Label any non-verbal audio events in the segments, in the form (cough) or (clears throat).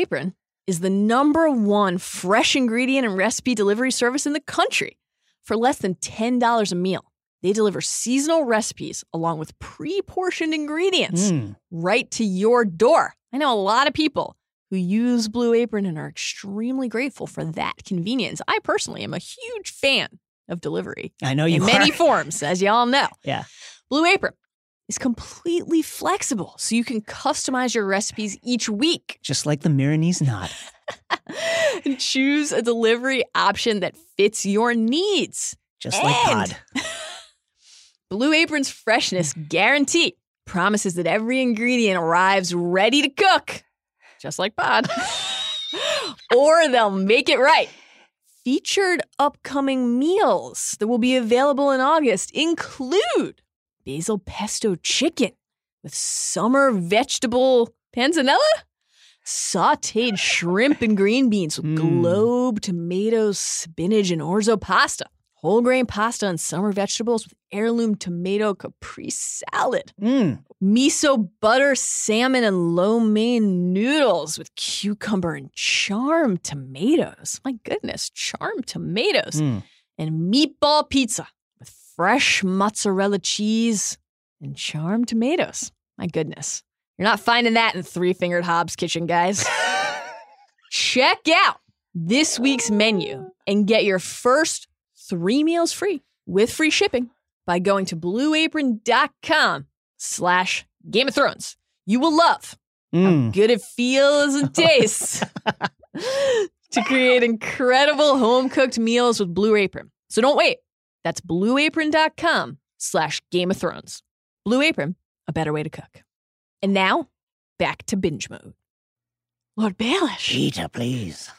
Apron is the number one fresh ingredient and recipe delivery service in the country. For less than $10 a meal, they deliver seasonal recipes along with pre portioned ingredients Mm. right to your door. I know a lot of people who use Blue Apron and are extremely grateful for that convenience. I personally am a huge fan of delivery I know you in many forms, as y'all know. (laughs) Yeah. Blue Apron is completely flexible, so you can customize your recipes each week Just like the Milanese knot. (laughs) and choose a delivery option that fits your needs. Just like Pod. (laughs) Blue Apron's freshness guarantee promises that every ingredient arrives ready to cook, just like Pod, (laughs) or they'll make it right. Featured upcoming meals that will be available in August include basil pesto chicken with summer vegetable panzanella, sauteed shrimp and green beans with Mm. globe tomatoes, spinach, and orzo pasta, whole grain pasta and summer vegetables with heirloom tomato caprese salad, Mm. miso butter salmon and lo mein noodles with cucumber and charm tomatoes. My goodness, charm tomatoes Mm. and meatball pizza fresh mozzarella cheese and charm tomatoes. My goodness. You're not finding that in Three Fingered Hobbs Kitchen, guys. (laughs) Check out this week's menu and get your first three meals free with free shipping by going to blueapron.com slash Game of Thrones. You will love how Mm. good it feels and tastes (laughs) (laughs) to create incredible home cooked meals with Blue Apron. So don't wait. That's blueapron.com slash Game of Thrones. Blue Apron, a better way to cook. And now, back to binge mode. Lord Baelish, Peter, please.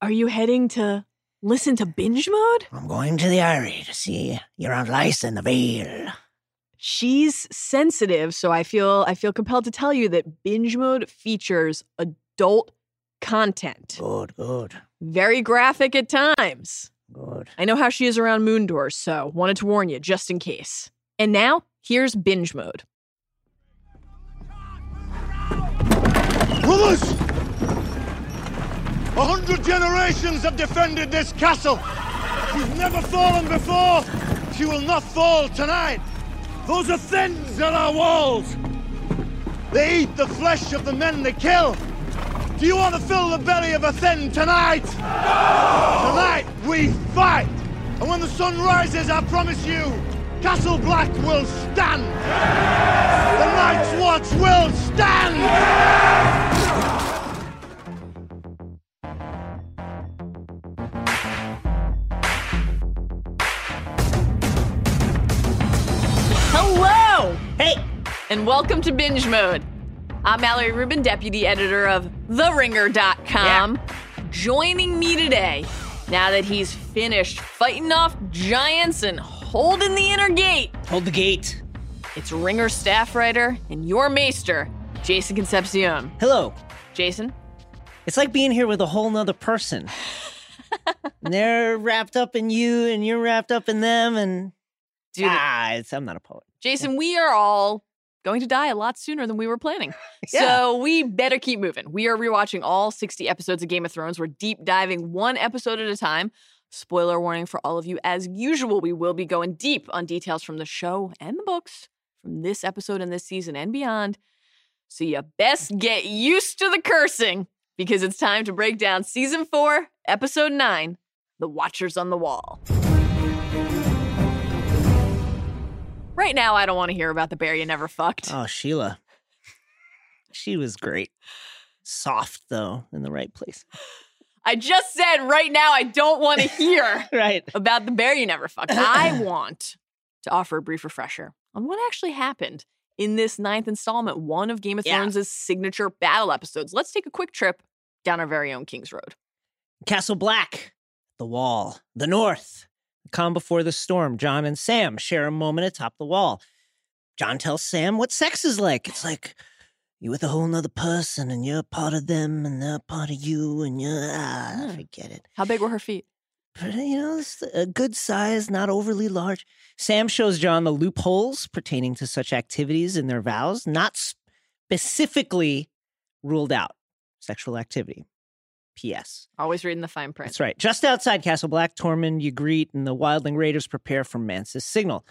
are you heading to listen to binge mode? I'm going to the Eyrie to see your Aunt Lysa in the Vale. She's sensitive, so I feel I feel compelled to tell you that binge mode features adult content. Good, good, Very graphic at times. Good. I know how she is around moon doors, so wanted to warn you just in case. And now, here's binge mode. Brothers! A hundred generations have defended this castle. She's never fallen before. She will not fall tonight. Those are Thenns at our walls. They eat the flesh of the men they kill. Do you want to fill the belly of a Thenn tonight? No! Tonight we fight. And when the sun rises, I promise you, Castle Black will stand. The Night's Watch will stand. Hello! Hey! And welcome to Binge Mode. I'm Mallory Rubin, deputy editor of TheRinger.com. Joining me today, now that he's finished fighting off giants and holding the inner gate, Hold the gate. it's Ringer staff writer and your maester, Jason Concepcion. Hello. Jason, It's like being here with a whole nother person. (laughs) and they're wrapped up in you, and you're wrapped up in them, and dude, ah, I'm not a poet. Jason, we are all going to die a lot sooner than we were planning. (laughs) Yeah. So we better keep moving. We are rewatching all 60 episodes of Game of Thrones. We're deep diving one episode at a time. Spoiler warning for all of you. As usual, we will be going deep on details from the show and the books from this episode and this season and beyond. So you best get used to the cursing because it's time to break down season four, episode nine The Watchers on the Wall. Right now, I don't want to hear about the bear you never fucked. Oh, Sheila. She was great. Soft, though, in the right place. I just said right now I don't want to (laughs) hear Right. about the bear you never fucked. (laughs) I want to offer a brief refresher on what actually happened in this ninth installment, one of Game of Yeah. Thrones' signature battle episodes. Let's take a quick trip down our very own King's Road. Castle Black, the wall, the north. Calm before the storm. John and Sam share a moment atop the wall. John tells Sam what sex is like. It's like you're with a whole nother person, and you're a part of them, and they're a part of you, and you're ah, Hmm. forget it. How big were her feet? You know, it's a good size, not overly large. Sam shows John the loopholes pertaining to such activities in their vows, not specifically ruled out. sexual activity. P.S. Always reading the fine print. That's right. Just outside Castle Black, Tormund, Ygritte, and the Wildling Raiders prepare for Mance's signal.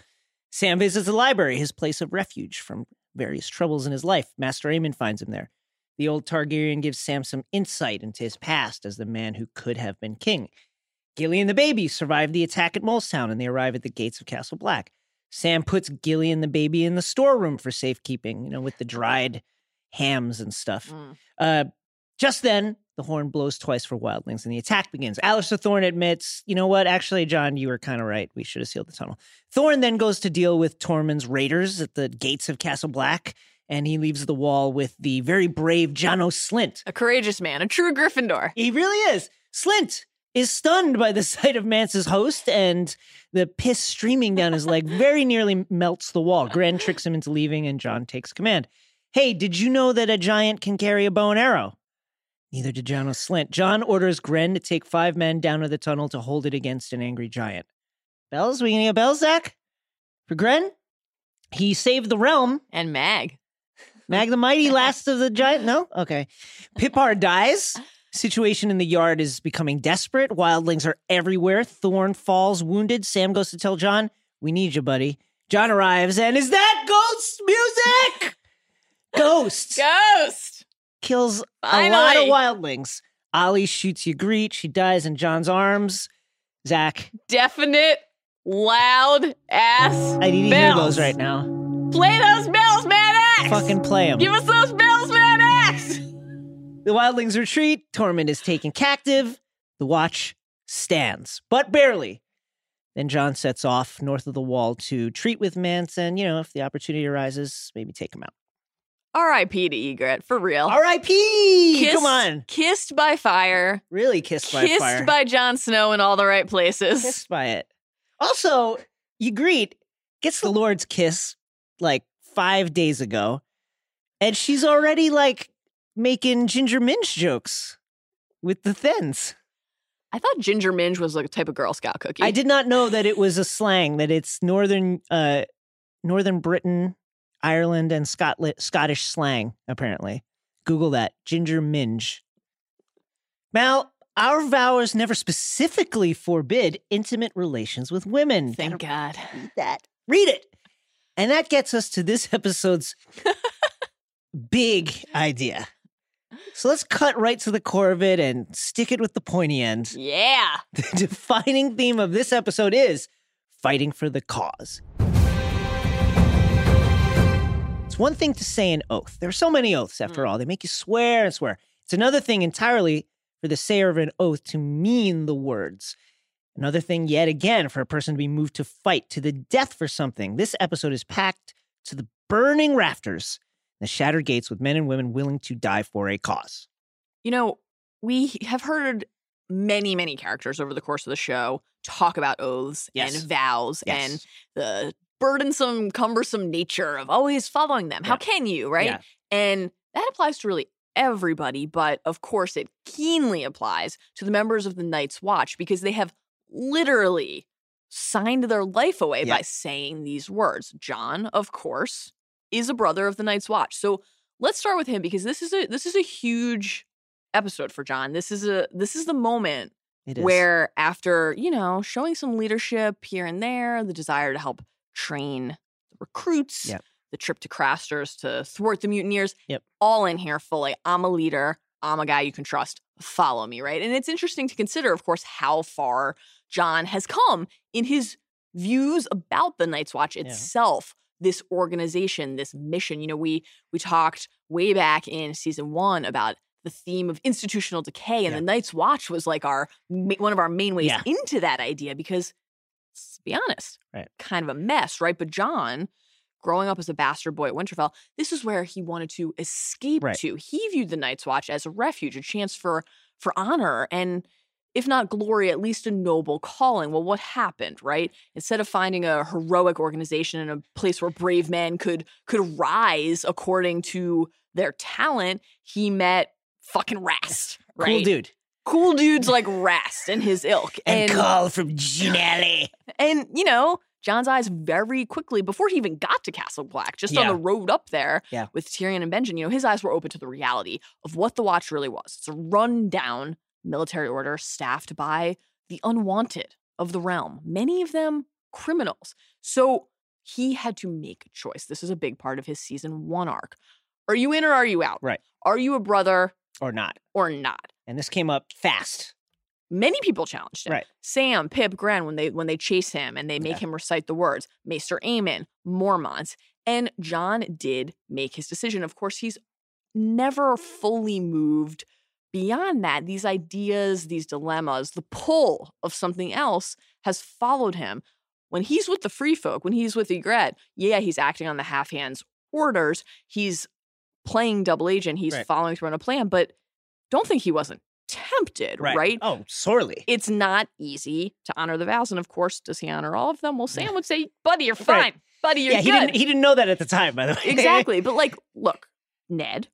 Sam visits the library, his place of refuge from various troubles in his life. Maester Aemon finds him there. The old Targaryen gives Sam some insight into his past as the man who could have been king. Gilly and the baby survive the attack at Molestown and they arrive at the gates of Castle Black. Sam puts Gilly and the baby in the storeroom for safekeeping, you know, with the dried hams and stuff. Mm. Uh, just then, the horn blows twice for wildlings and the attack begins. Alliser Thorne admits, you know what? Actually, John, you were kind of right. We should have sealed the tunnel. Thorne then goes to deal with Tormund's raiders at the gates of Castle Black, and he leaves the wall with the very brave Janos Slynt. A courageous man, a true Gryffindor. He really is. Slynt is stunned by the (laughs) sight of Mance's host, and the piss streaming down his leg (laughs) very nearly melts the wall. Grenn tricks him into leaving, and John takes command. Hey, did you know that a giant can carry a bow and arrow? Neither did Janos Slynt. John orders Grenn to take five men down to the tunnel to hold it against an angry giant. Bells? We need a bell, Zach? For Grenn? He saved the realm. And Mag. Mag the Mighty, (laughs) last of the giant? No? Okay. Pypar dies. Situation in the yard is becoming desperate. Wildlings are everywhere. Thorne falls wounded. Sam goes to tell John, We need you, buddy. John arrives, and is that ghost music? (laughs) Ghost Ghost! Kills a lot of wildlings. Ollie shoots Ygritte. She dies in John's arms. Zach, Definite, loud ass. I need to bells. hear those right now. Play those bells, Mad X! Fucking play them. Give us those bells, Mad X! The wildlings retreat. Tormund is taken captive. The watch stands, but barely. Then John sets off north of the wall to treat with Mance, and you know, if the opportunity arises, maybe take him out. R.I.P. to Ygritte, for real. R.I.P. Kissed- Come on, Kissed by fire. really kissed by kissed fire. Kissed by Jon Snow in all the right places. kissed by it. Also, Ygritte gets the Lord's kiss like five days ago, and she's already like making ginger minge jokes with the Thenns. I thought ginger minge was like a type of Girl Scout cookie. I did not know that it was a slang that it's northern uh northern Britain, Ireland and Scotland Scottish slang apparently. Google that. Ginger minge. Mal, our vows never specifically forbid intimate relations with women. Thank God. Read that. Read it. And that gets us to this (laughs) episode's big idea. So let's cut right to the core of it and stick it with the pointy end. Yeah. (laughs) The defining theme of this episode is fighting for the cause. It's one thing to say an oath. There are so many oaths, after mm. all. They make you swear and swear. It's another thing entirely for the sayer of an oath to mean the words. Another thing, yet again, for a person to be moved to fight to the death for something. This episode is packed to the burning rafters, the shattered gates with men and women willing to die for a cause. You know, we have heard many, many characters over the course of the show talk about oaths Yes. and vows Yes. and the burdensome, cumbersome nature of always following them. How can you, right? Yeah. And that applies to really everybody, but of course, it keenly applies to the members of the Night's Watch because they have literally signed their life away Yeah. by saying these words. John, of course, is a brother of the Night's Watch. So let's start with him because this is a this is a huge episode for John. This is a this is the moment where after, you know, showing some leadership here and there, the desire to help train the recruits, Yep. the trip to Crasters to thwart the mutineers, Yep. all in here fully. I'm a leader. I'm a guy you can trust. Follow me, right? And it's interesting to consider, of course, how far John has come in his views about the Night's Watch Yeah. itself, this organization, this mission. You know, we we talked way back in season one about the theme of institutional decay, and Yeah. the Night's Watch was like our one of our main ways Yeah. into that idea because, let's be honest, Right. kind of a mess, right? But John, growing up as a bastard boy at Winterfell, this is where he wanted to escape Right. to. He viewed the Night's Watch as a refuge, a chance for for honor and if not glory, at least a noble calling. Well, what happened, right? Instead of finding a heroic organization and a place where brave men could could rise according to their talent, he met fucking Rast, right? Cool dude. Cool dudes like Rast and his ilk. And, call from Ginelli. (laughs) And, you know, John's eyes very quickly before he even got to Castle Black, just on the road up there Yeah. with Tyrion and Benjen, you know, his eyes were open to the reality of what the Watch really was. It's a rundown military order staffed by the unwanted of the realm, many of them criminals. So he had to make a choice. This is a big part of his season one arc. Are you in or are you out? Right. Are you a brother or not. or not? And this came up fast. Many people challenged him. Right. Sam, Pip, Grenn, when they when they chase him and they make Yeah. him recite the words, Maester Aemon, Mormont, and John did make his decision. Of course, he's never fully moved beyond that. These ideas, these dilemmas, the pull of something else has followed him. When he's with the free folk, when he's with Ygritte, yeah, he's acting on the half hands orders. He's playing double agent. He's Right. following through on a plan, but don't think he wasn't tempted, right? Oh, sorely. it's not easy to honor the vows. And of course, does he honor all of them? Well, Sam would say, buddy, you're fine. Right. Buddy, you're yeah, he good. didn't. He didn't know that at the time. By the way, exactly. (laughs) But like, look, Ned,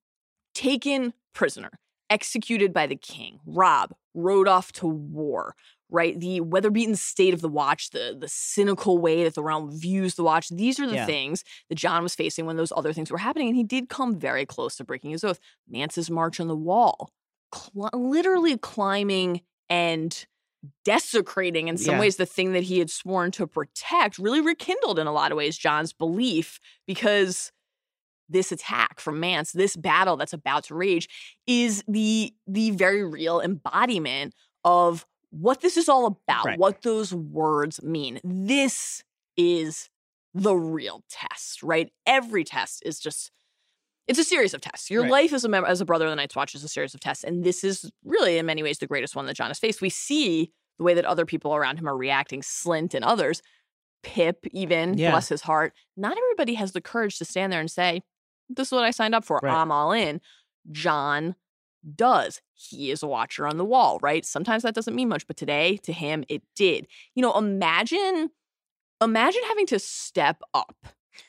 taken prisoner, executed by the king. Robb rode off to war. Right, the weather-beaten state of the Watch, the the cynical way that the realm views the Watch. These are the Yeah. things that John was facing when those other things were happening, and he did come very close to breaking his oath. Mance's march on the wall, cli- literally climbing and desecrating in some Yeah. ways the thing that he had sworn to protect really rekindled in a lot of ways John's belief because this attack from Mance, this battle that's about to rage, is the the very real embodiment of what this is all about, Right. what those words mean. This is the real test, right? Every test is just it's a series of tests. Your Right. life as a member, as a brother of the Night's Watch is a series of tests, and this is really, in many ways, the greatest one that John has faced. We see the way that other people around him are reacting, Slynt and others, Pip, even Yeah. bless his heart. Not everybody has the courage to stand there and say, "This is what I signed up for. Right. I'm all in." John does. He is a watcher on the wall, right? Sometimes that doesn't mean much, but today, to him, it did. You know, imagine, imagine having to step up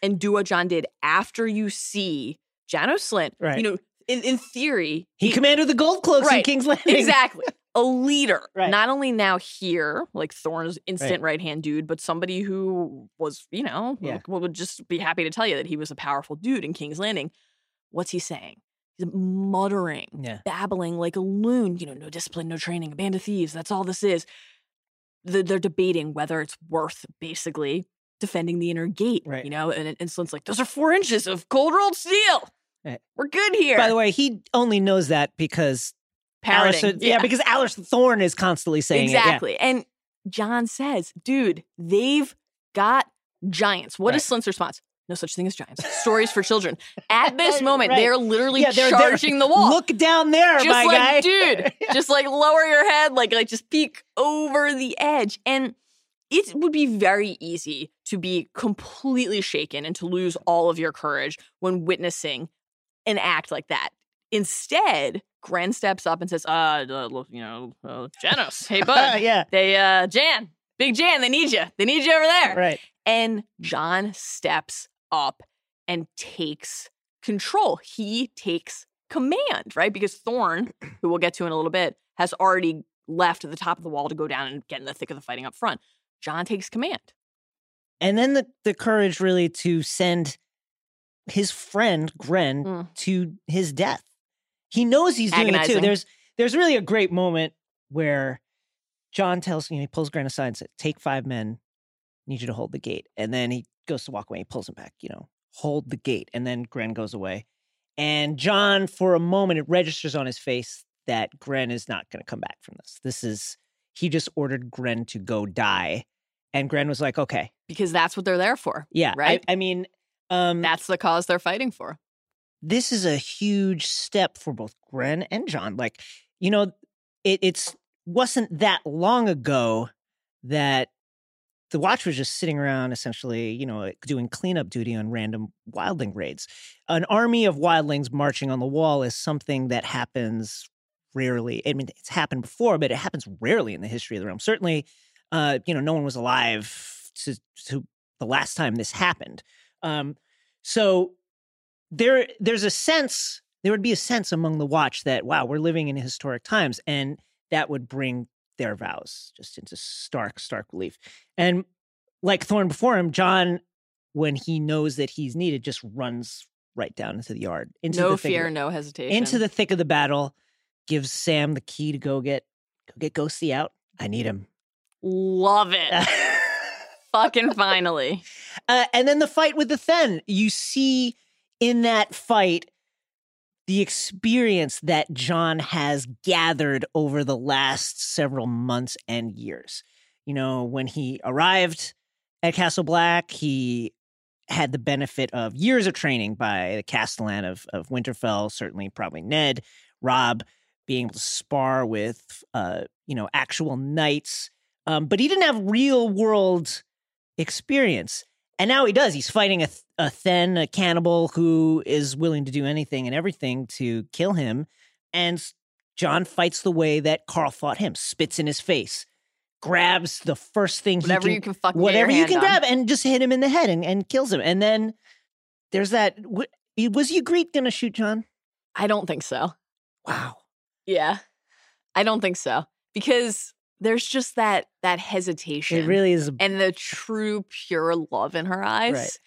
and do what John did after you see Janos Slynt. Right. You know, in, in theory, he commanded the gold cloaks in King's Landing. exactly a leader (laughs) Right. not only now here like thorn's instant right hand dude but somebody who was you know Yeah. would just be happy to tell you that he was a powerful dude in king's landing what's he saying he's muttering Yeah. babbling like a loon you know no discipline no training a band of thieves that's all this is they're, they're debating whether it's worth basically defending the inner gate Right. you know and, and Slynt's like those are four inches of cold rolled steel Right. we're good here By the way, he only knows that because Parroting. Alliser- yeah. because Alliser Thorne is constantly saying it. yeah. exactly. And John says, dude, they've got giants. What is Right. Slynt's response? No such thing as giants. Stories for children. At (laughs) this moment, Right. they're literally Yeah, they're- they're- charging the wall. Look down there, just my like, guy. dude, (laughs) just like lower your head, like like just peek over the edge. And it would be very easy to be completely shaken and to lose all of your courage when witnessing an act like that. Instead, Grenn steps up and says, "Uh, uh look, you know, uh, Janos, hey (laughs) bud, yeah. they uh Jan, Big Jan, they need you. They need you over there." Right. And John steps up and takes control. He takes command, right? Because Thorne, (clears throat) who we'll get to in a little bit, has already left at the top of the wall to go down and get in the thick of the fighting up front. John takes command. And then the, the courage really to send his friend Grenn Mm. to his death. He knows he's doing it too. There's there's really a great moment where John tells you know, he pulls Grenn aside and says, "Take five men. Need you to hold the gate." And then he goes to walk away. He pulls him back. You know, hold the gate. And then Grenn goes away. And John, for a moment, it registers on his face that Grenn is not going to come back from this. This is he just ordered Grenn to go die, and Grenn was like, "Okay, Because that's what they're there for. yeah, Right. I, I mean, um, That's the cause they're fighting for. this is a huge step for both Grenn and John. Like, you know, it it's wasn't that long ago that the watch was just sitting around essentially, you know, doing cleanup duty on random wildling raids. An army of wildlings marching on the wall is something that happens rarely. I mean, it's happened before, but it happens rarely in the history of the realm. Certainly, uh, you know, no one was alive to to the last time this happened. Um, so there there's a sense there would be a sense among the watch that wow we're living in historic times and that would bring their vows just into stark stark relief and like Thorne before him, John, when he knows that he's needed, just runs right down into the yard, into no the thick of fear, it- no hesitation. into the thick of the battle. Gives Sam the key to go get go get Ghosty out. I need him. Love it. (laughs) Fucking finally. Uh, and then the fight with the Thenn. You see in that fight the experience that John has gathered over the last several months and years. You know, when he arrived at Castle Black, he had the benefit of years of training by the Castellan of, of Winterfell, certainly probably Ned, Robb, being able to spar with, uh, you know, actual knights. Um, but he didn't have real world experience. And now he does. He's fighting a, a Thenn, a cannibal who is willing to do anything and everything to kill him. And John fights the way that Karl fought him, spits in his face, grabs the first thing Whatever he you can, can fucking whatever you can hand grab, and just hit him in the head and, and kills him. And then there's that. Was Ygritte going to shoot John? I don't think so. Wow. Yeah. I don't think so. Because there's just that that hesitation. It really is. and the true pure love in her eyes. Right.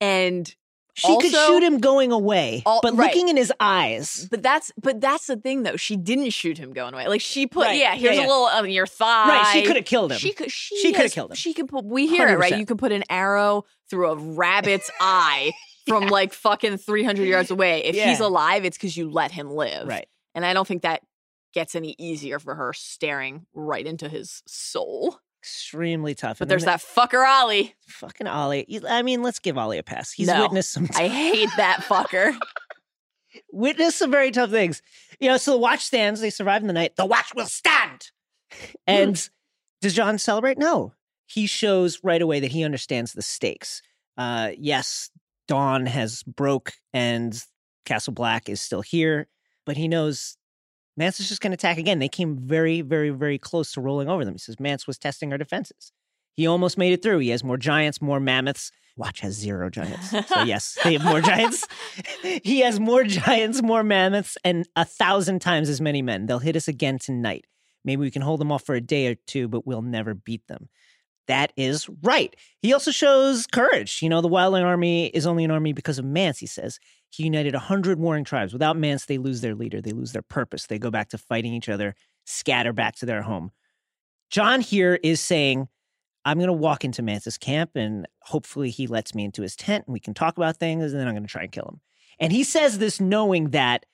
And She could shoot him going away, All- but right. looking in his eyes. but that's but that's the thing though. She didn't shoot him going away. Like she put Right. yeah, Yeah, here's yeah. a little on your thigh. Right. She could have killed him. She could she, She coulda killed him. She could put we hear it, right? You could put an arrow through a rabbit's (laughs) eye from like fucking 300 yards away. If he's alive, it's because you let him live. right. And I don't think that gets any easier for her staring right into his soul. Extremely tough. But And there's that fucker Ollie. fucking Ollie. I mean, let's give Ollie a pass. He's No. witnessed some I hate that fucker. (laughs) witnessed some very tough things. You know, so the watch stands. They survive in the night. The watch will stand. (laughs) And does John celebrate? No. He shows right away that he understands the stakes. Uh, yes, Dawn has broke and Castle Black is still here, but he knows Mance is just going to attack again. They came very, very, very close to rolling over them. He says Mance was testing our defenses. He almost made it through. He has more giants, more mammoths. Watch has zero giants. So (laughs) yes, they have more giants. (laughs) he has more giants, more mammoths, and a thousand times as many men. They'll hit us again tonight. Maybe we can hold them off for a day or two, but we'll never beat them. That is right. He also shows courage. You know, the Wildling army is only an army because of Mance, he says. He united a hundred warring tribes. Without Mance, they lose their leader, they lose their purpose. They go back to fighting each other, scatter back to their home. John here is saying, I'm going to walk into Mance's camp and hopefully he lets me into his tent and we can talk about things and then I'm going to try and kill him. And he says this knowing that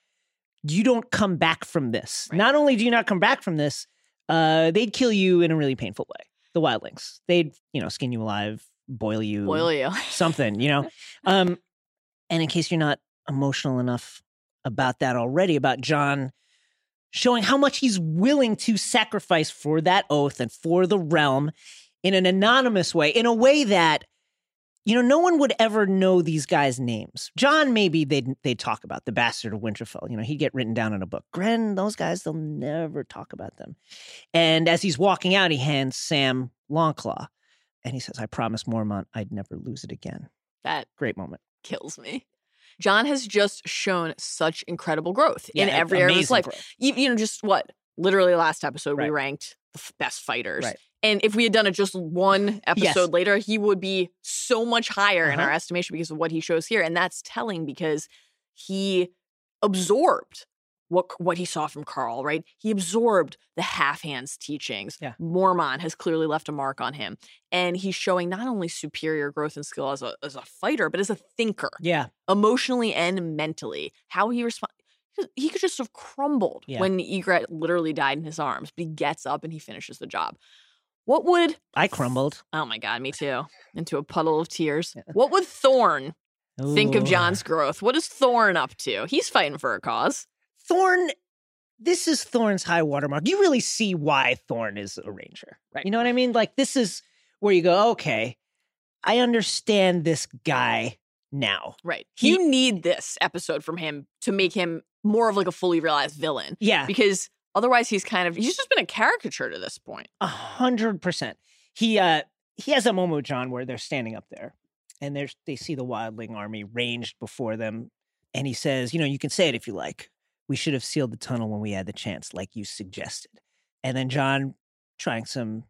you don't come back from this. Right. Not only do you not come back from this, uh, they'd kill you in a really painful way. The wildlings, they'd you know skin you alive, boil you, Boil you. something, you know. (laughs) Um, and in case you're not emotional enough about that already, about John showing how much he's willing to sacrifice for that oath and for the realm in an anonymous way, in a way that you know no one would ever know these guys' names. John, maybe they'd they'd talk about the bastard of Winterfell. You know, he'd get written down in a book. Grenn, those guys, they'll never talk about them. And as he's walking out, he hands Sam Longclaw, and he says, "I promise Mormont, I'd never lose it again." That Great moment. kills me. John has just shown such incredible growth in every area of his life. You, you know, just what? Literally last episode, we ranked the best fighters. Right. And if we had done it just one episode later, he would be so much higher in Uh-huh. our estimation because of what he shows here. And that's telling because he absorbed what what he saw from Karl, right? He absorbed the half hands teachings. Yeah. Mormont has clearly left a mark on him. And he's showing not only superior growth and skill as a as a fighter, but as a thinker Yeah, emotionally and mentally. How he respond he could just have crumbled Yeah. when Ygritte literally died in his arms, but he gets up and he finishes the job. What would I crumbled. oh my god, me (laughs) too, into a puddle of tears. What would Thorne think of John's growth? What is Thorne up to? He's fighting for a cause. Thorne. This is Thorne's high watermark. You really see why Thorne is a ranger, Right. You know what I mean? Like this is where you go. Okay, I understand this guy now. Right. He- you need this episode from him to make him more of like a fully realized villain Yeah, because otherwise he's kind of he's just been a caricature to this point. A hundred percent. He uh he has a moment with John where they're standing up there and there's they see the wildling army ranged before them. And he says, you know, you can say it if you like. We should have sealed the tunnel when we had the chance, like you suggested. And then John, trying some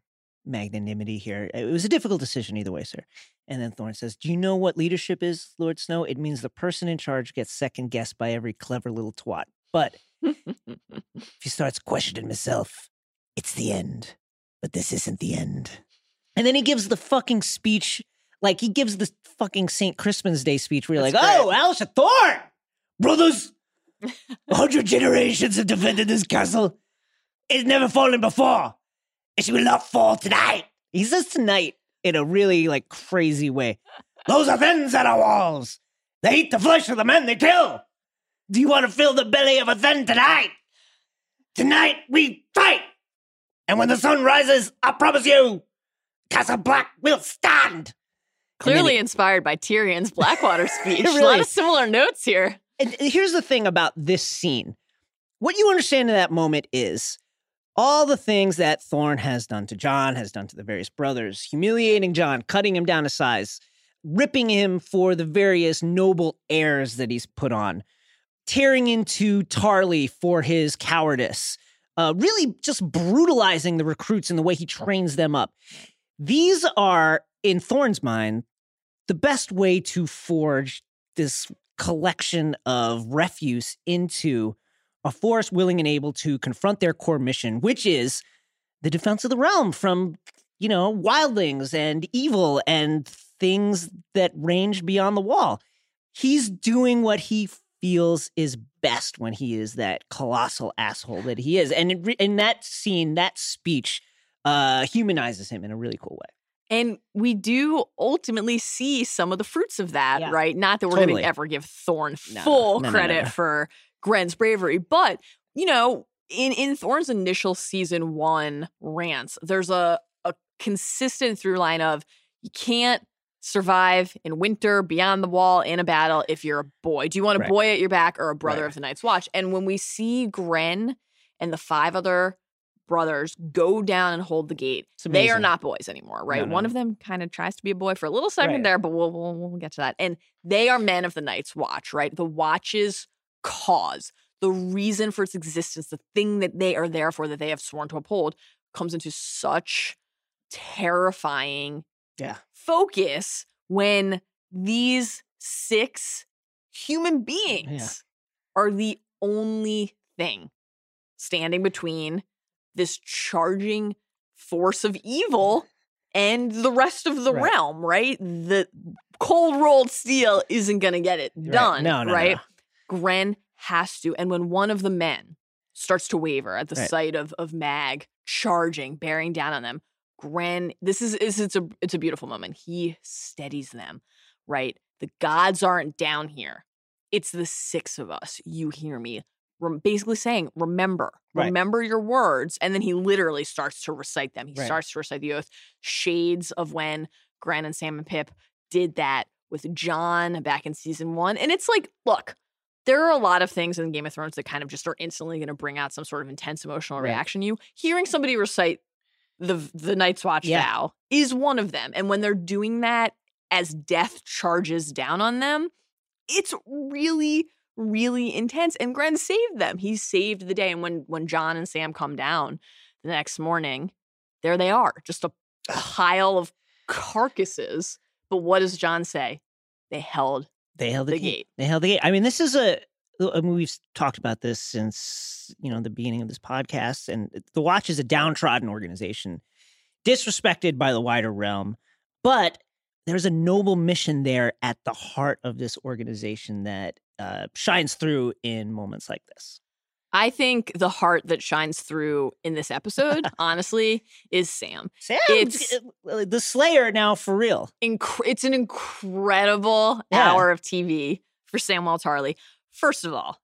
magnanimity here. It was a difficult decision either way, sir. And then Thorne says, Do you know what leadership is, Lord Snow? It means the person in charge gets second guessed by every clever little twat. But if he (laughs) starts questioning himself, it's the end. But this isn't the end. And then he gives the fucking speech, like he gives the fucking St. Crispin's Day speech where you're That's like, oh, great. oh, Alliser Thorne! Brothers, a hundred (laughs) generations have defended this castle. It's never fallen before. It will not fall tonight. He says tonight in a really like crazy way. Those are Thenns at our walls. They eat the flesh of the men they kill. Do you want to fill the belly of a Thenn tonight? Tonight we fight. And when the sun rises, I promise you, Castle Black will stand. Clearly he- inspired by Tyrion's Blackwater speech. (laughs) There's a lot of similar notes here. and here's the thing about this scene. What you understand in that moment is all the things that Thorne has done to John, has done to the various brothers, humiliating John, cutting him down to size, ripping him for the various noble airs that he's put on, tearing into Tarly for his cowardice, uh, really just brutalizing the recruits in the way he trains them up. These are, in Thorne's mind, the best way to forge this collection of refuse into a force willing and able to confront their core mission, which is the defense of the realm from, you know, wildlings and evil and things that range beyond the wall. He's doing what he feels is best when he is that colossal asshole that he is. And in, in that scene, that speech uh, humanizes him in a really cool way. And we do ultimately see some of the fruits of that, Yeah. right? Not that we're Totally. going to ever give Thorne No, full no, no, credit for Grenn's bravery, but you know, in in Thorne's initial season one rants, there's a a consistent through line of you can't survive in winter beyond the wall in a battle if you're a boy. Do you want a Right. boy at your back or a brother Right. of the Night's Watch? And when we see Grenn and the five other brothers go down and hold the gate, they are not boys anymore, right? no, One no. of them kind of tries to be a boy for a little second Right. there, but we'll, we'll we'll get to that. And they are men of the Night's Watch, right? The Watch's cause, the reason for its existence, the thing that they are there for, that they have sworn to uphold, comes into such terrifying Yeah. focus when these six human beings are the only thing standing between this charging force of evil and the rest of the Right. realm, right? The cold rolled steel isn't going to get it Right. done, No, no, right? no. Grenn has to. And when one of the men starts to waver at the Right. sight of of Mag charging, bearing down on them, Grenn, this is, is it's a it's a beautiful moment. He steadies them, right? The gods aren't down here. It's the six of us. You hear me. Basically saying, remember, Right. remember your words. And then he literally starts to recite them. He Right. starts to recite the oath. Shades of when Grenn and Sam and Pip did that with John back in season one. And it's like, look, there are a lot of things in Game of Thrones that kind of just are instantly going to bring out some sort of intense emotional Right. reaction. You hearing somebody recite the the Night's Watch Yeah. vow is one of them, and when they're doing that as death charges down on them, it's really really intense. And Grenn saved them. He saved the day. And when when John and Sam come down the next morning, there they are, just a pile of carcasses. But what does John say? They held They held the, the gate. gate. They held the gate. I mean, this is a. I mean, we've talked about this since you know the beginning of this podcast, and the Watch is a downtrodden organization, disrespected by the wider realm, but there's a noble mission there at the heart of this organization that uh, shines through in moments like this. I think the heart that shines through in this episode, (laughs) honestly, is Sam. Sam, It's- uh, the Slayer now for real. Inc- it's an incredible Yeah. hour of TV for Samuel Tarly. First of all,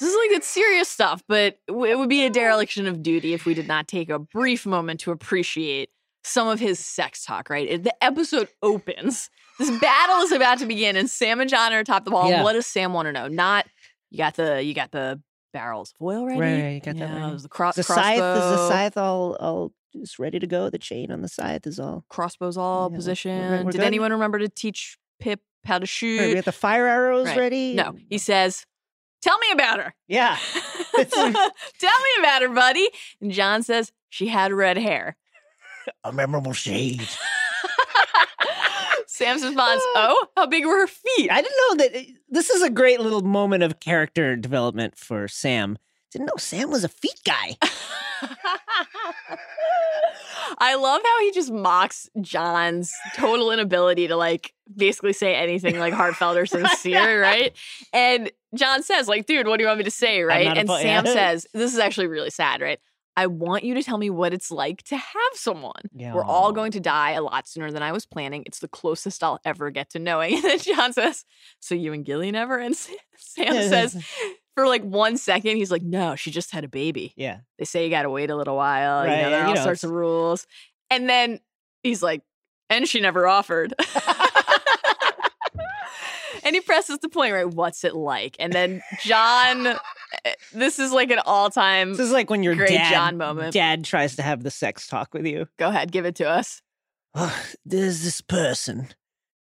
this is like it's serious stuff, but it would be a dereliction of duty if we did not take a brief moment to appreciate some of his sex talk. Right, the episode opens. This battle is about to begin, and Sam and John are atop the wall. Yeah. What does Sam want to know? Not you got the you got the barrels of oil ready. Right, you got that yeah, ready. there's The, cro- the scythe is the scythe all all just ready to go? The chain on the scythe is all. crossbows all Yeah, positioned. Did good? anyone remember to teach Pip how to shoot? Right, we got the fire arrows Right. ready. No, he says, "Tell me about her." Yeah. (laughs) Tell me about her, buddy. And John says she had red hair. (laughs) A memorable shade. (laughs) Sam's response, ah. "Oh, how big were her feet?" I didn't know that. Eh, this is a great little moment of character development for Sam. Didn't know Sam was a feet guy. (laughs) I love how he just mocks John's total inability to like basically say anything like heartfelt or (laughs) sincere, right? And John says, like, dude, what do you want me to say, right? And po- Sam yeah. says, this is actually really sad, right? I want you to tell me what it's like to have someone. We're all going to die a lot sooner than I was planning. It's the closest I'll ever get to knowing. (laughs) And then John says, So you and Gillian ever? And Sam says, (laughs) for like one second, he's like, No, she just had a baby yeah. they say you got to wait a little while. You know, there are you all know, sorts of rules. And then he's like, and she never offered. (laughs) and he presses the point, right? What's it like? And then John, eh, this is like an all time. This is like when your Great dad, John moment. dad tries to have the sex talk with you. Go ahead, give it to us. Oh, there's this person,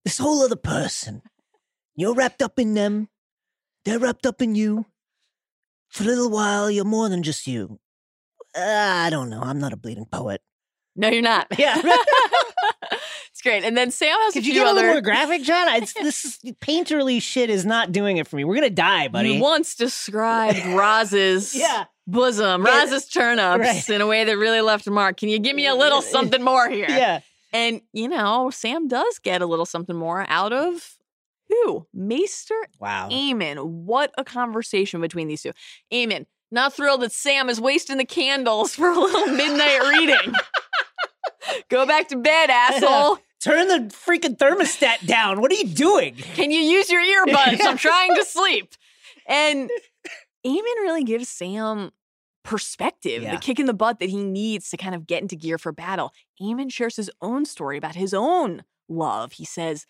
this whole other person. You're wrapped up in them. They're wrapped up in you. For a little while, you're more than just you. Uh, I don't know. I'm not a bleeding poet. No, you're not. Yeah. (laughs) (laughs) it's great. And then Sam has Could you get a little more graphic, John? I, (laughs) it's, this is, painterly shit is not doing it for me. We're gonna die, buddy. You once described Ros's (laughs) yeah. bosom, Yeah. Ros's turnips Right. in a way that really left a mark. Can you give me a little (laughs) something more here? Yeah. And, you know, Sam does get a little something more out of who? Maester Wow. Aemon. What a conversation between these two. Aemon, not thrilled that Sam is wasting the candles for a little midnight reading. Go back to bed, asshole. (laughs) Turn the freaking thermostat down. What are you doing? Can you use your earbuds? I'm (laughs) trying to sleep. And Aemon really gives Sam perspective, Yeah. the kick in the butt that he needs to kind of get into gear for battle. Aemon shares his own story about his own love. He says,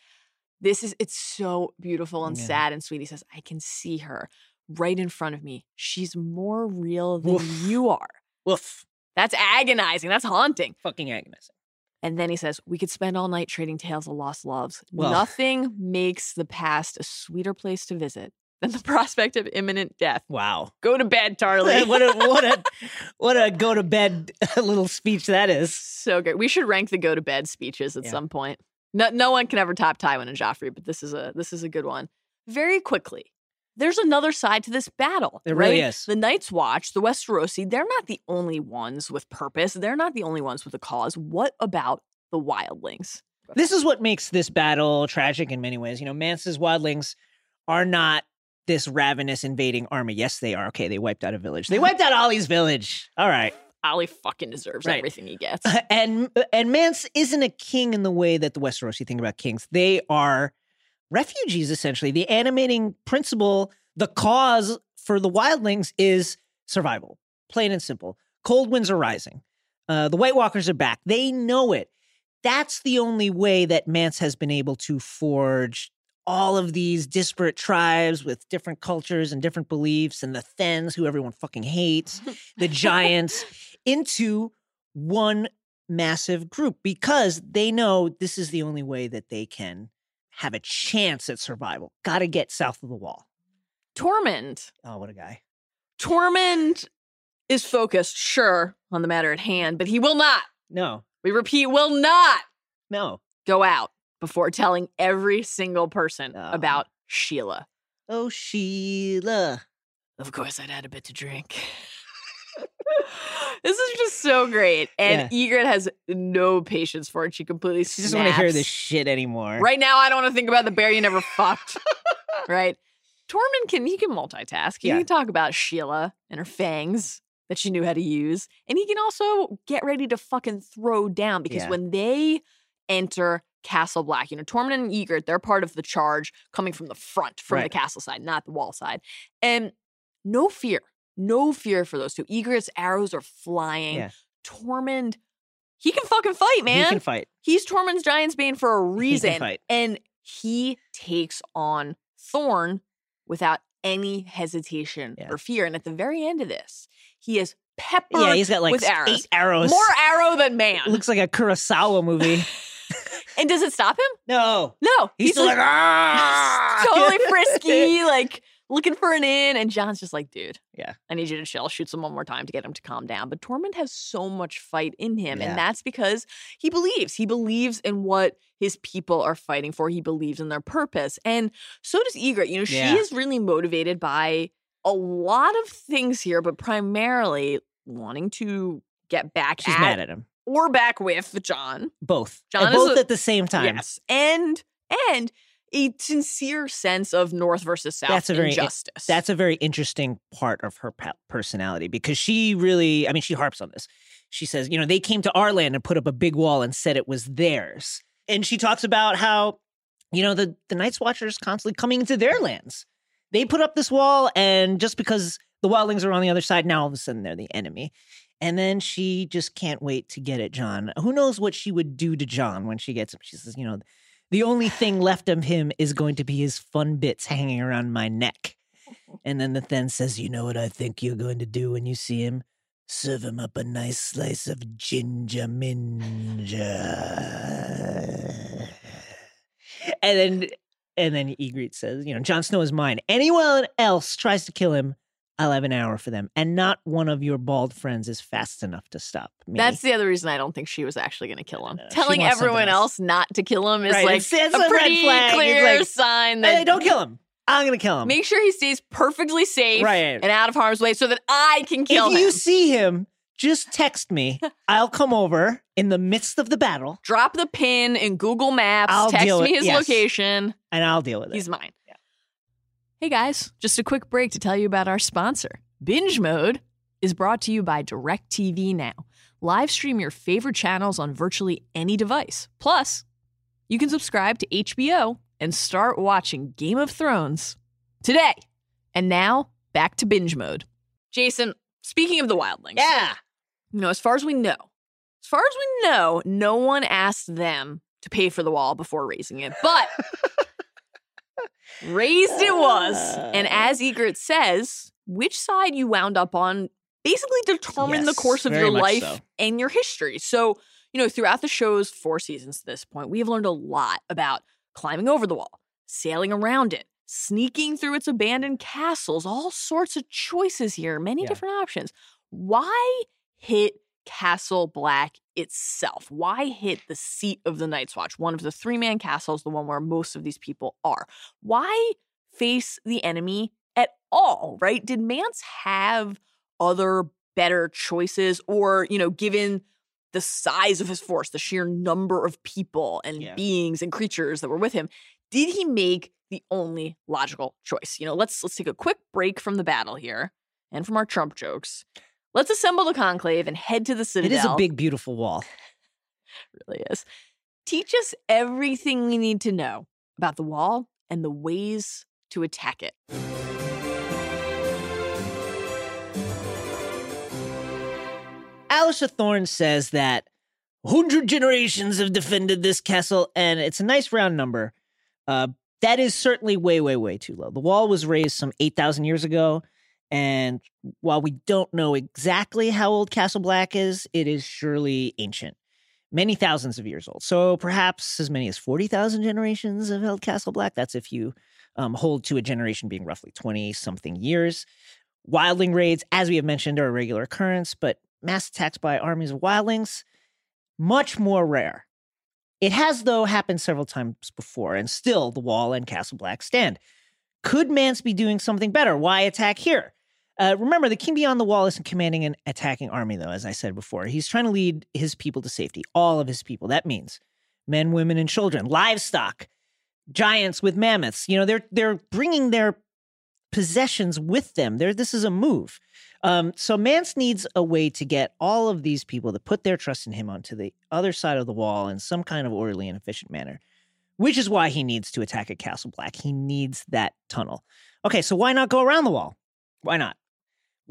This is, it's so beautiful and Yeah. sad and sweet. He says, I can see her right in front of me. She's more real than Woof. you are. Woof. That's agonizing. That's haunting. Fucking agonizing. And then he says, We could spend all night trading tales of lost loves. Well- Nothing makes the past a sweeter place to visit than the (laughs) prospect of imminent death. Wow. Go to bed, Tarly. (laughs) what a what a (laughs) what a go to bed little speech that is. so good. We should rank the go to bed speeches at Yeah. some point. No, no one can ever top Tywin and Joffrey, but this is a this is a good one. Very quickly, there's another side to this battle. There really right? is. The Night's Watch, the Westerosi, they're not the only ones with purpose. They're not the only ones with a cause. What about the Wildlings? This is what makes this battle tragic in many ways. You know, Mance's wildlings are not this ravenous invading army. Yes, they are. Okay, they wiped out a village. They wiped out Ollie's village. All right. Ollie fucking deserves Right. everything he gets. (laughs) and uh, and Mance isn't a king in the way that the Westerosi think about kings. They are refugees essentially. The animating principle, the cause for the wildlings is survival, plain and simple. Cold winds are rising. Uh, the White Walkers are back. They know it. That's the only way that Mance has been able to forge all of these disparate tribes with different cultures and different beliefs, and the Thenns, who everyone fucking hates, the giants, (laughs) into one massive group because they know this is the only way that they can have a chance at survival. Got to get south of the wall. Tormund. Oh, what a guy. Tormund is focused, sure, on the matter at hand, but he will not, No, we repeat, will not no. go out before telling every single person Oh. about Sheila. Oh, Sheila. Of course, I'd had a bit to drink. (laughs) this is just so great. And Ygritte has no patience for it. She completely She doesn't want to hear this shit anymore. Right now, I don't want to think about the bear you never fucked. (laughs) right? Tormund can he can multitask. He Yeah. can talk about Sheila and her fangs that she knew how to use, and he can also get ready to fucking throw down because Yeah. when they enter Castle Black, you know, Tormund and Ygritte, they're part of the charge coming from the front, from the castle side, not the wall side, and no fear, no fear for those two. Ygritte's arrows are flying. Yeah. Tormund, he can fucking fight, man. He can fight. He's Tormund's Giant's Bane for a (laughs) He reason. fight. And he takes on Thorne without any hesitation Yeah. or fear. And at the very end of this, he is peppered Yeah, he's got like with arrows. eight arrows. More arrow than man. It Looks like a Kurosawa movie. (laughs) and does it stop him? no. No. He's, still like, (laughs) ah! totally frisky, like looking for an in. And John's just like, dude, Yeah. I need you to chill. Shoots him one more time to get him to calm down. But Tormund has so much fight in him. Yeah. And that's because he believes. He believes in what his people are fighting for. He believes in their purpose. And so does Ygritte. You know, she Yeah. is really motivated by a lot of things here, but primarily wanting to get back She's at, mad at him. or back with John. Both. John both a- at the same time. Yes. And and a sincere sense of North versus South That's a very- injustice. That's a very interesting part of her personality because she really, I mean, she harps on this. She says, you know, they came to our land and put up a big wall and said it was theirs. And she talks about how, you know, the, the Night's Watchers constantly coming into their lands. They put up this wall, and just because the wildlings are on the other side, now all of a sudden they're the enemy. And then she just can't wait to get at Jon. Who knows what she would do to Jon when she gets him? She says, you know, the only thing left of him is going to be his fun bits hanging around my neck. (laughs) And then the Thenn says, You know what I think you're going to do when you see him? Serve him up a nice slice of ginger minja. And then and then Ygritte says, you know, Jon Snow is mine. Anyone else tries to kill him, I'll have an hour for them. And not one of your bald friends is fast enough to stop me. That's the other reason I don't think she was actually going to kill him. No, Telling everyone else. else not to kill him is Right, like it's- it's a a pretty flag. Clear like, sign that Hey, don't kill him. I'm gonna kill him. make sure he stays perfectly safe Right. and out of harm's way so that I can kill him. if you see him, just text me. (laughs) I'll come over in the midst of the battle Drop the pin in Google Maps. I'll text me his yes. location. and I'll deal with it. He's mine. Hey guys, just a quick break to tell you about our sponsor. Binge Mode is brought to you by DirecTV Now. Live stream your favorite channels on virtually any device. Plus, you can subscribe to HBO and start watching Game of Thrones today. And now, back to Binge Mode. Jason, speaking of the Wildlings, yeah. you know, as far as we know, as far as we know, no one asked them to pay for the wall before raising it. But (laughs) raised it was. And ah. as Ygritte says, which side you wound up on basically determined the course of your life so. and your history. So, you know, throughout the show's four seasons to this point, we have learned a lot about climbing over the wall, sailing around it, sneaking through its abandoned castles, all sorts of choices here, many Yeah. different options. Why hit Castle Black itself? Why hit the seat of the Night's Watch, one of the three man castles, the one where most of these people are? Why face the enemy at all, right? Did Mance have other better choices or, you know, given the size of his force, the sheer number of people and Yeah. beings and creatures that were with him, did he make the only logical choice? You know, let's let's take a quick break from the battle here and from our Trump jokes. Let's assemble the conclave and head to the It citadel. is a big, beautiful wall. It (laughs) really is. Teach us everything we need to know about the wall and the ways to attack it. Alliser Thorne says that 100 generations have defended this castle, and it's a nice round number. Uh, that is certainly way, way, way too low. The wall was raised some 8,000 years ago, and while we don't know exactly how old Castle Black is, it is surely ancient. Many thousands of years old. So perhaps as many as 40,000 generations have held Castle Black. That's if you um, hold to a generation being roughly 20 something years. Wildling raids, as we have mentioned, are a regular occurrence, but mass attacks by armies of wildlings, much more rare. It has, though, happened several times before, and still the wall and Castle Black stand. Could Mance be doing something better? Why attack here? Uh, remember, the king beyond the wall isn't commanding an attacking army, though, as I said before. He's trying to lead his people to safety, all of his people. That means men, women, and children, livestock, giants with mammoths. You know, they're they're bringing their possessions with them. They're, this is a move. Um, so Mance needs a way to get all of these people to put their trust in him onto the other side of the wall in some kind of orderly and efficient manner, which is why he needs to attack at Castle Black. He needs that tunnel. Okay, so why not go around the wall? Why not?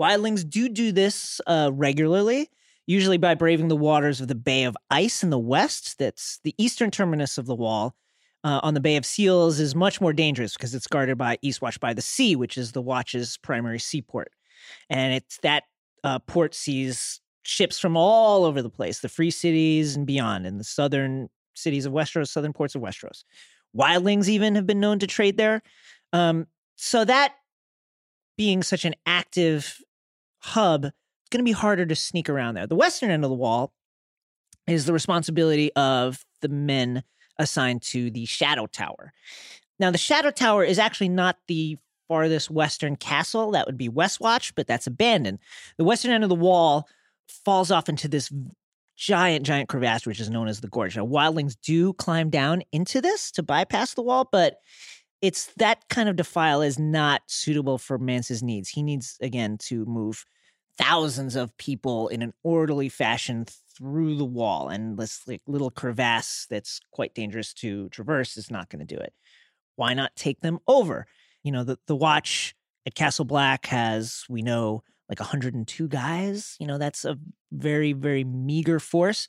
Wildlings do do this uh, regularly, usually by braving the waters of the Bay of Ice in the west. That's the eastern terminus of the wall. Uh, on the Bay of Seals is much more dangerous because it's guarded by Eastwatch by the Sea, which is the Watch's primary seaport. And it's that uh, port sees ships from all over the place, the free cities and beyond, and the southern cities of Westeros, southern ports of Westeros. Wildlings even have been known to trade there. Um, so that being such an active hub, it's going to be harder to sneak around there. The western end of the wall is the responsibility of the men assigned to the Shadow Tower. Now, the Shadow Tower is actually not the farthest western castle. That would be Westwatch, but that's abandoned. The western end of the wall falls off into this giant, giant crevasse, which is known as the Gorge. Now, wildlings do climb down into this to bypass the wall, but it's that kind of defile is not suitable for Mance's needs. He needs, again, to move thousands of people in an orderly fashion through the wall. And this like little crevasse that's quite dangerous to traverse is not going to do it. Why not take them over? You know, the, the watch at Castle Black has, we know, like 102 guys. You know, that's a very, very meager force.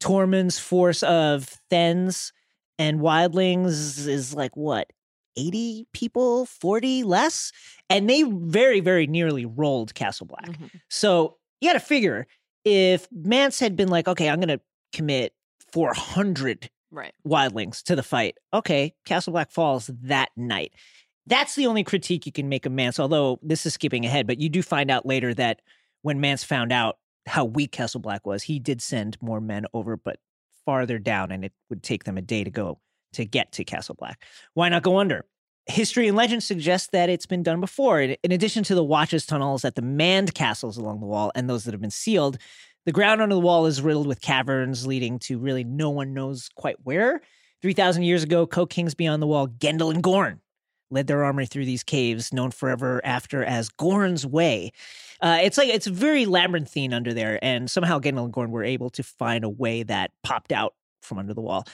Tormund's force of Thenns and Wildlings is like what, 80 people, 40 less? And they very, very nearly rolled Castle Black. Mhm. So you got to figure if Mance had been like, okay, I'm going to commit 400 Right. wildlings to the fight. Okay, Castle Black falls that night. That's the only critique you can make of Mance, although this is skipping ahead, but you do find out later that when Mance found out how weak Castle Black was, he did send more men over, but farther down, and it would take them a day to go to get to Castle Black. Why not go under? History and legend suggest that it's been done before. In addition to the watches tunnels at the manned castles along the wall and those that have been sealed, the ground under the wall is riddled with caverns leading to really no one knows quite where. 3,000 years ago, co-kings beyond the wall, Gendel and Gorn, led their army through these caves, known forever after as Gorn's Way. Uh, it's like it's very labyrinthine under there, and somehow Gendel and Gorn were able to find a way that popped out from under the wall.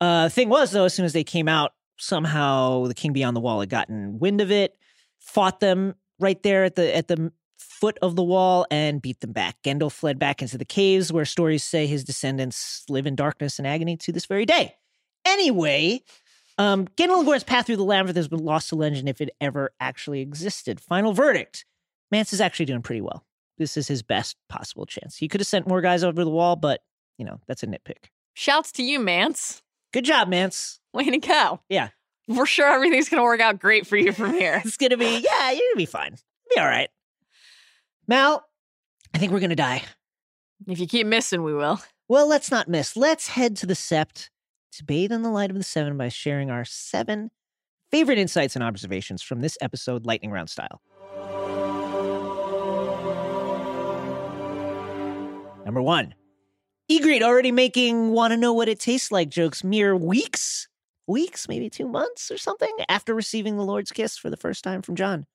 Uh, thing was, though, as soon as they came out, somehow the king beyond the wall had gotten wind of it, fought them right there at the at the foot of the wall, and beat them back. Gendel fled back into the caves, where stories say his descendants live in darkness and agony to this very day. Anyway, um, Gendel path through the labyrinth has been lost to legend if it ever actually existed. Final verdict: Mance is actually doing pretty well. This is his best possible chance. He could have sent more guys over the wall, but you know that's a nitpick. Shouts to you, Mance. Good job, Mance. Way to go. Yeah. We're sure everything's going to work out great for you from here. (laughs) It's gonna be yeah, you're gonna be fine. Be all right. Mal, I think we're gonna die. if you keep missing, we will. Well, let's not miss. Let's head to the Sept to bathe in the light of the seven by sharing our seven favorite insights and observations from this episode, lightning round style. Number one, Ygritte already making want to know what it tastes like jokes mere weeks, weeks, maybe two months or something after receiving the Lord's kiss for the first time from Jon.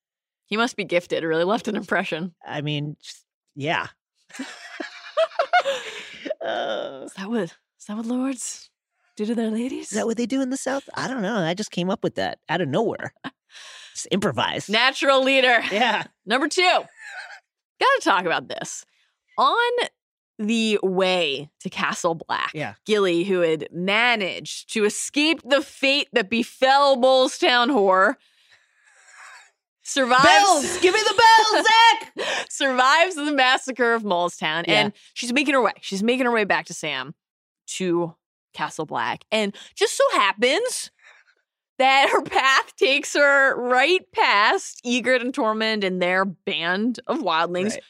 He must be gifted. It really left an impression. I mean, yeah. (laughs) Uh, Is that what? Is that what lords do to their ladies? is that what they do in the South? I don't know. I just came up with that out of nowhere. (laughs) Just improvised. Natural leader. yeah. Number two, gotta talk about this. On the way to Castle Black, Yeah. Gilly, who had managed to escape the fate that befell Molestown Whore, survives Bells! Give me the bells, (laughs) Zach! survives the massacre of Molestown, Yeah. and she's making her way. She's making her way back to Sam to Castle Black, and just so happens that her path takes her right past Ygritte and Tormund and their band of wildlings. Right.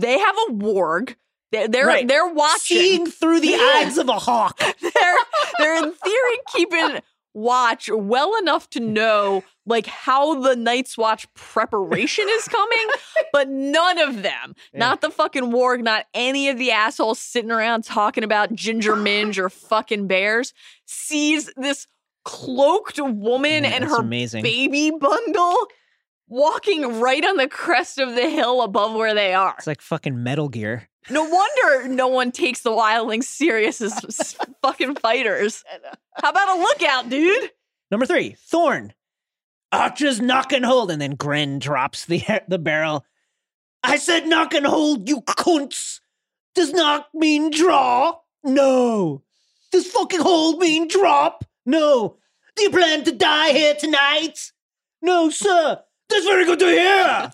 They have a warg. They're they're, Right. they're watching. Seeing through the (laughs) eyes of a hawk. (laughs) they're they're in theory keeping watch well enough to know like how the Night's Watch preparation is coming, (laughs) but none of them, Yeah. not the fucking warg, not any of the assholes sitting around talking about ginger minge or fucking bears, sees this cloaked woman Yeah, and her amazing. baby bundle walking right on the crest of the hill above where they are. It's like fucking Metal Gear. No wonder no one takes the wildlings serious as fucking (laughs) fighters. How about a lookout, dude? Number three, Thorne. Archers knock and hold, and then Grenn drops the (laughs) the barrel. I said knock and hold, you cunts. Does knock mean draw? No. Does fucking hold mean drop? No. Do you plan to die here tonight? No, sir. That's very good to hear.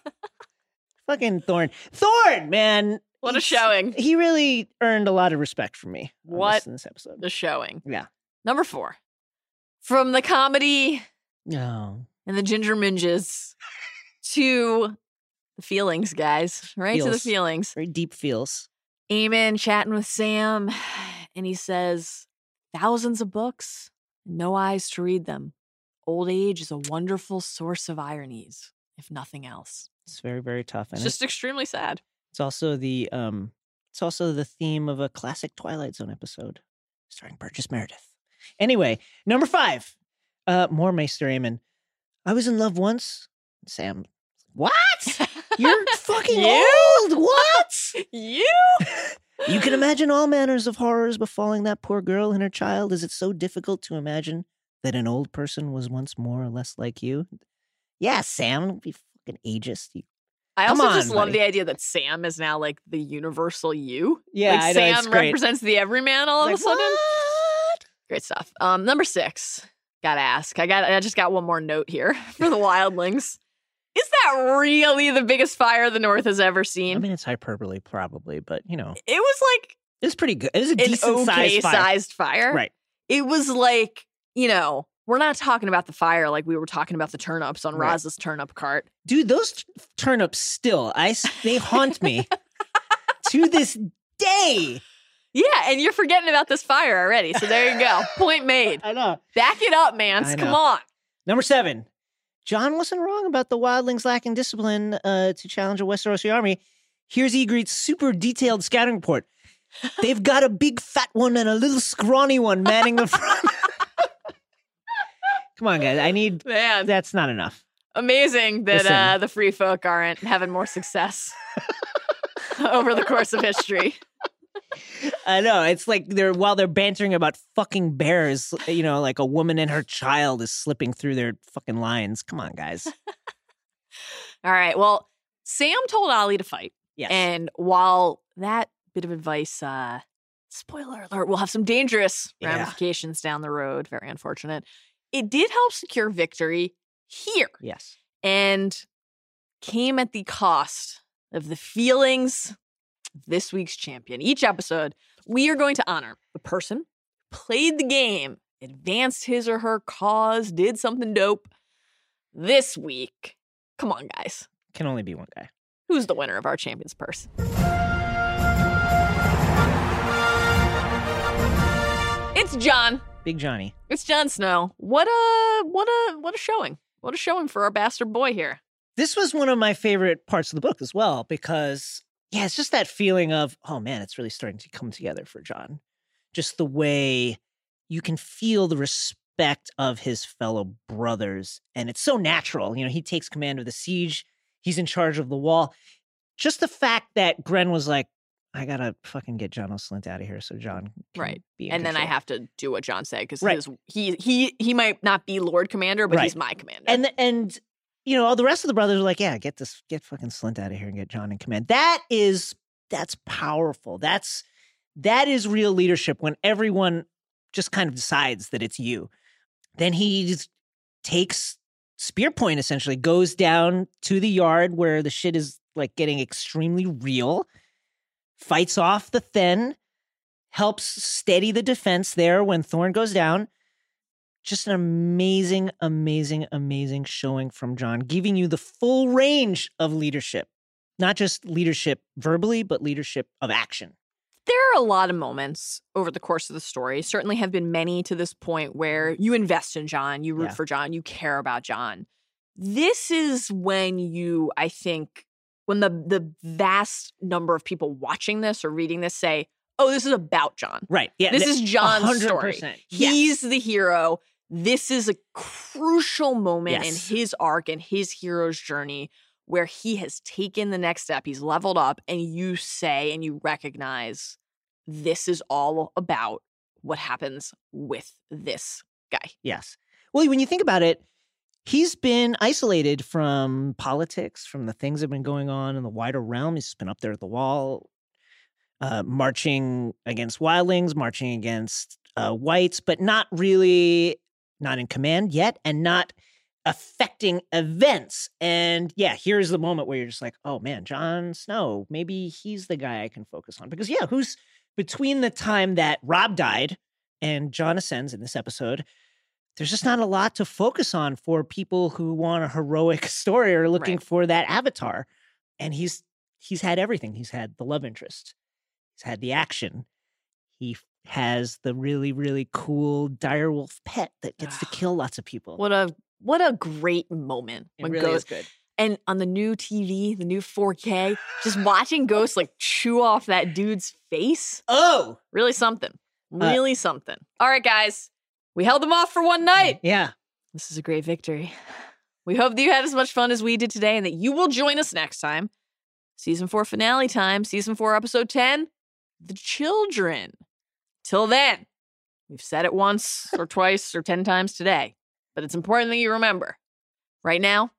(laughs) fucking Thorne. Thorne, man. What a showing. He really earned a lot of respect from me. What? this- in this episode? The showing. Yeah. Number four. From the comedy No. and the ginger minges to the Feelings, guys. Right to the feelings. Very deep feels. Aemon chatting with Sam, and he says, Thousands of books, no eyes to read them. Old age is a wonderful source of ironies, if nothing else. It's very, very tough. And It's just extremely sad. It's also the um it's also the theme of a classic Twilight Zone episode starring Burgess Meredith. Anyway, number five. Uh more Maester Aemon. I was in love once. Sam. What? (laughs) You're fucking You? old. What? (laughs) you? (laughs) You can imagine all manners of horrors befalling that poor girl and her child. Is it so difficult to imagine that an old person was once more or less like you? Yeah, Sam, don't be fucking ageist. You- I Come also on, just love the idea that Sam is now like the universal you. Yeah, like know, Sam represents the everyman all Like, of a sudden. what? Great stuff. Um, number six. Gotta ask. I got. I just got one more note here (laughs) for the wildlings. Is that really the biggest fire the North has ever seen? I mean, it's hyperbole, probably, but you know, it was like it's pretty good. It was a decent okay sized fire. sized fire. Right. It was like you know we're not talking about the fire like we were talking about the turnips on Right. Ros's turnip cart. Dude, those t- turnips still, I they haunt me (laughs) to this day. Yeah, and you're forgetting about this fire already. So there you go. (laughs) Point made. I know. Back it up, man. Come on. Number seven. Jon wasn't wrong about the wildlings lacking discipline uh, to challenge a Westerosi army. Here's Ygritte's super detailed scouting report. They've got a big fat one and a little scrawny one manning the front. Come on, guys. I need. (laughs) Man, That's not enough. amazing that Listen. uh, the free folk aren't having more success (laughs) (laughs) over the course of history. I know. It's like they're while they're bantering about fucking bears, you know, like a woman and her child is slipping through their fucking lines. Come on, guys. All right. Well, Sam told Ollie to fight. Yes. And while that bit of advice, uh, spoiler alert, will have some dangerous Yeah. ramifications down the road, very unfortunate, it did help secure victory here yes. and came at the cost of the feelings of this week's champion. Each episode, we are going to honor the person who played the game, advanced his or her cause, did something dope. This week, come on, guys. Can only be one guy. Who's the winner of our champion's purse? It's Jon. Big Johnny. It's Jon Snow. What a what a what a showing. What a showing for our bastard boy here. This was one of my favorite parts of the book as well because yeah, it's just that feeling of oh man, it's really starting to come together for Jon. Just the way you can feel the respect of his fellow brothers and it's so natural. You know, he takes command of the siege. He's in charge of the wall. Just the fact that Grenn was like I gotta fucking get Janos Slynt out of here so mm, Jon can Right. and then I have to do what Jon said because Right. he he he might not be Lord Commander, but he's my commander. and and you know all the rest of the brothers are like yeah get this get fucking Slynt out of here and get Jon in command that is that's powerful that's that is real leadership when everyone just kind of decides that it's you then he just takes spear point essentially goes down to the yard where the shit is like getting extremely real fights off the Thenn helps steady the defense there when Thorne goes down just an amazing, amazing, amazing showing from Jon, giving you the full range of leadership, not just leadership verbally, but leadership of action. there are a lot of moments over the course of the story. Certainly have been many to this point where you invest in Jon, you root Yeah. for Jon, you care about Jon. This is when you, I think, when the the vast number of people watching this or reading this say, "Oh, this is about Jon. Right. Yeah. This th- is Jon's 100%. story. Yes. He's the hero. This is a crucial moment Yes. in his arc and his hero's journey where he has taken the next step. He's leveled up, and you say and you recognize this is all about what happens with this guy. Yes. Well, when you think about it, he's been isolated from politics, from the things that have been going on in the wider realm. He's been up there at the wall, uh, marching against wildlings, marching against uh, whites, but not really not in command yet, and not affecting events. And yeah, here's the moment where you're just like, oh man, Jon Snow, maybe he's the guy I can focus on. Because yeah, who's between the time that Robb died and Jon ascends in this episode, there's just not a lot to focus on for people who want a heroic (laughs) story or looking Right. for that avatar. and he's he's had everything. He's had the love interest. He's had the action. He has the really really cool direwolf pet that gets to kill lots of people. What a what a great moment it when really Ghost is good. and on the new TV, the new 4K, just watching Ghost like chew off that dude's face. Oh, Really something. Uh, Really something. All right, guys. We held them off for one night. yeah. This is a great victory. We hope that you had as much fun as we did today and that you will join us next time. Season 4 finale time, season 4 episode 10, The Children. Till then, we've said it once (laughs) or twice or 10 times today, but it's important that you remember. Right now,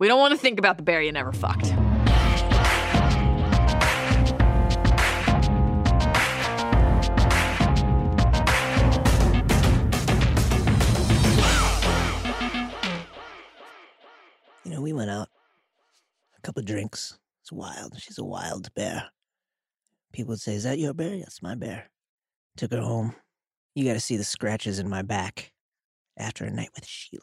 we don't want to think about the bear you never fucked. We went out, a couple drinks. It's wild. She's a wild bear. People would say, Is that your bear? That's my bear. Took her home. You got to see the scratches in my back after a night with Sheila.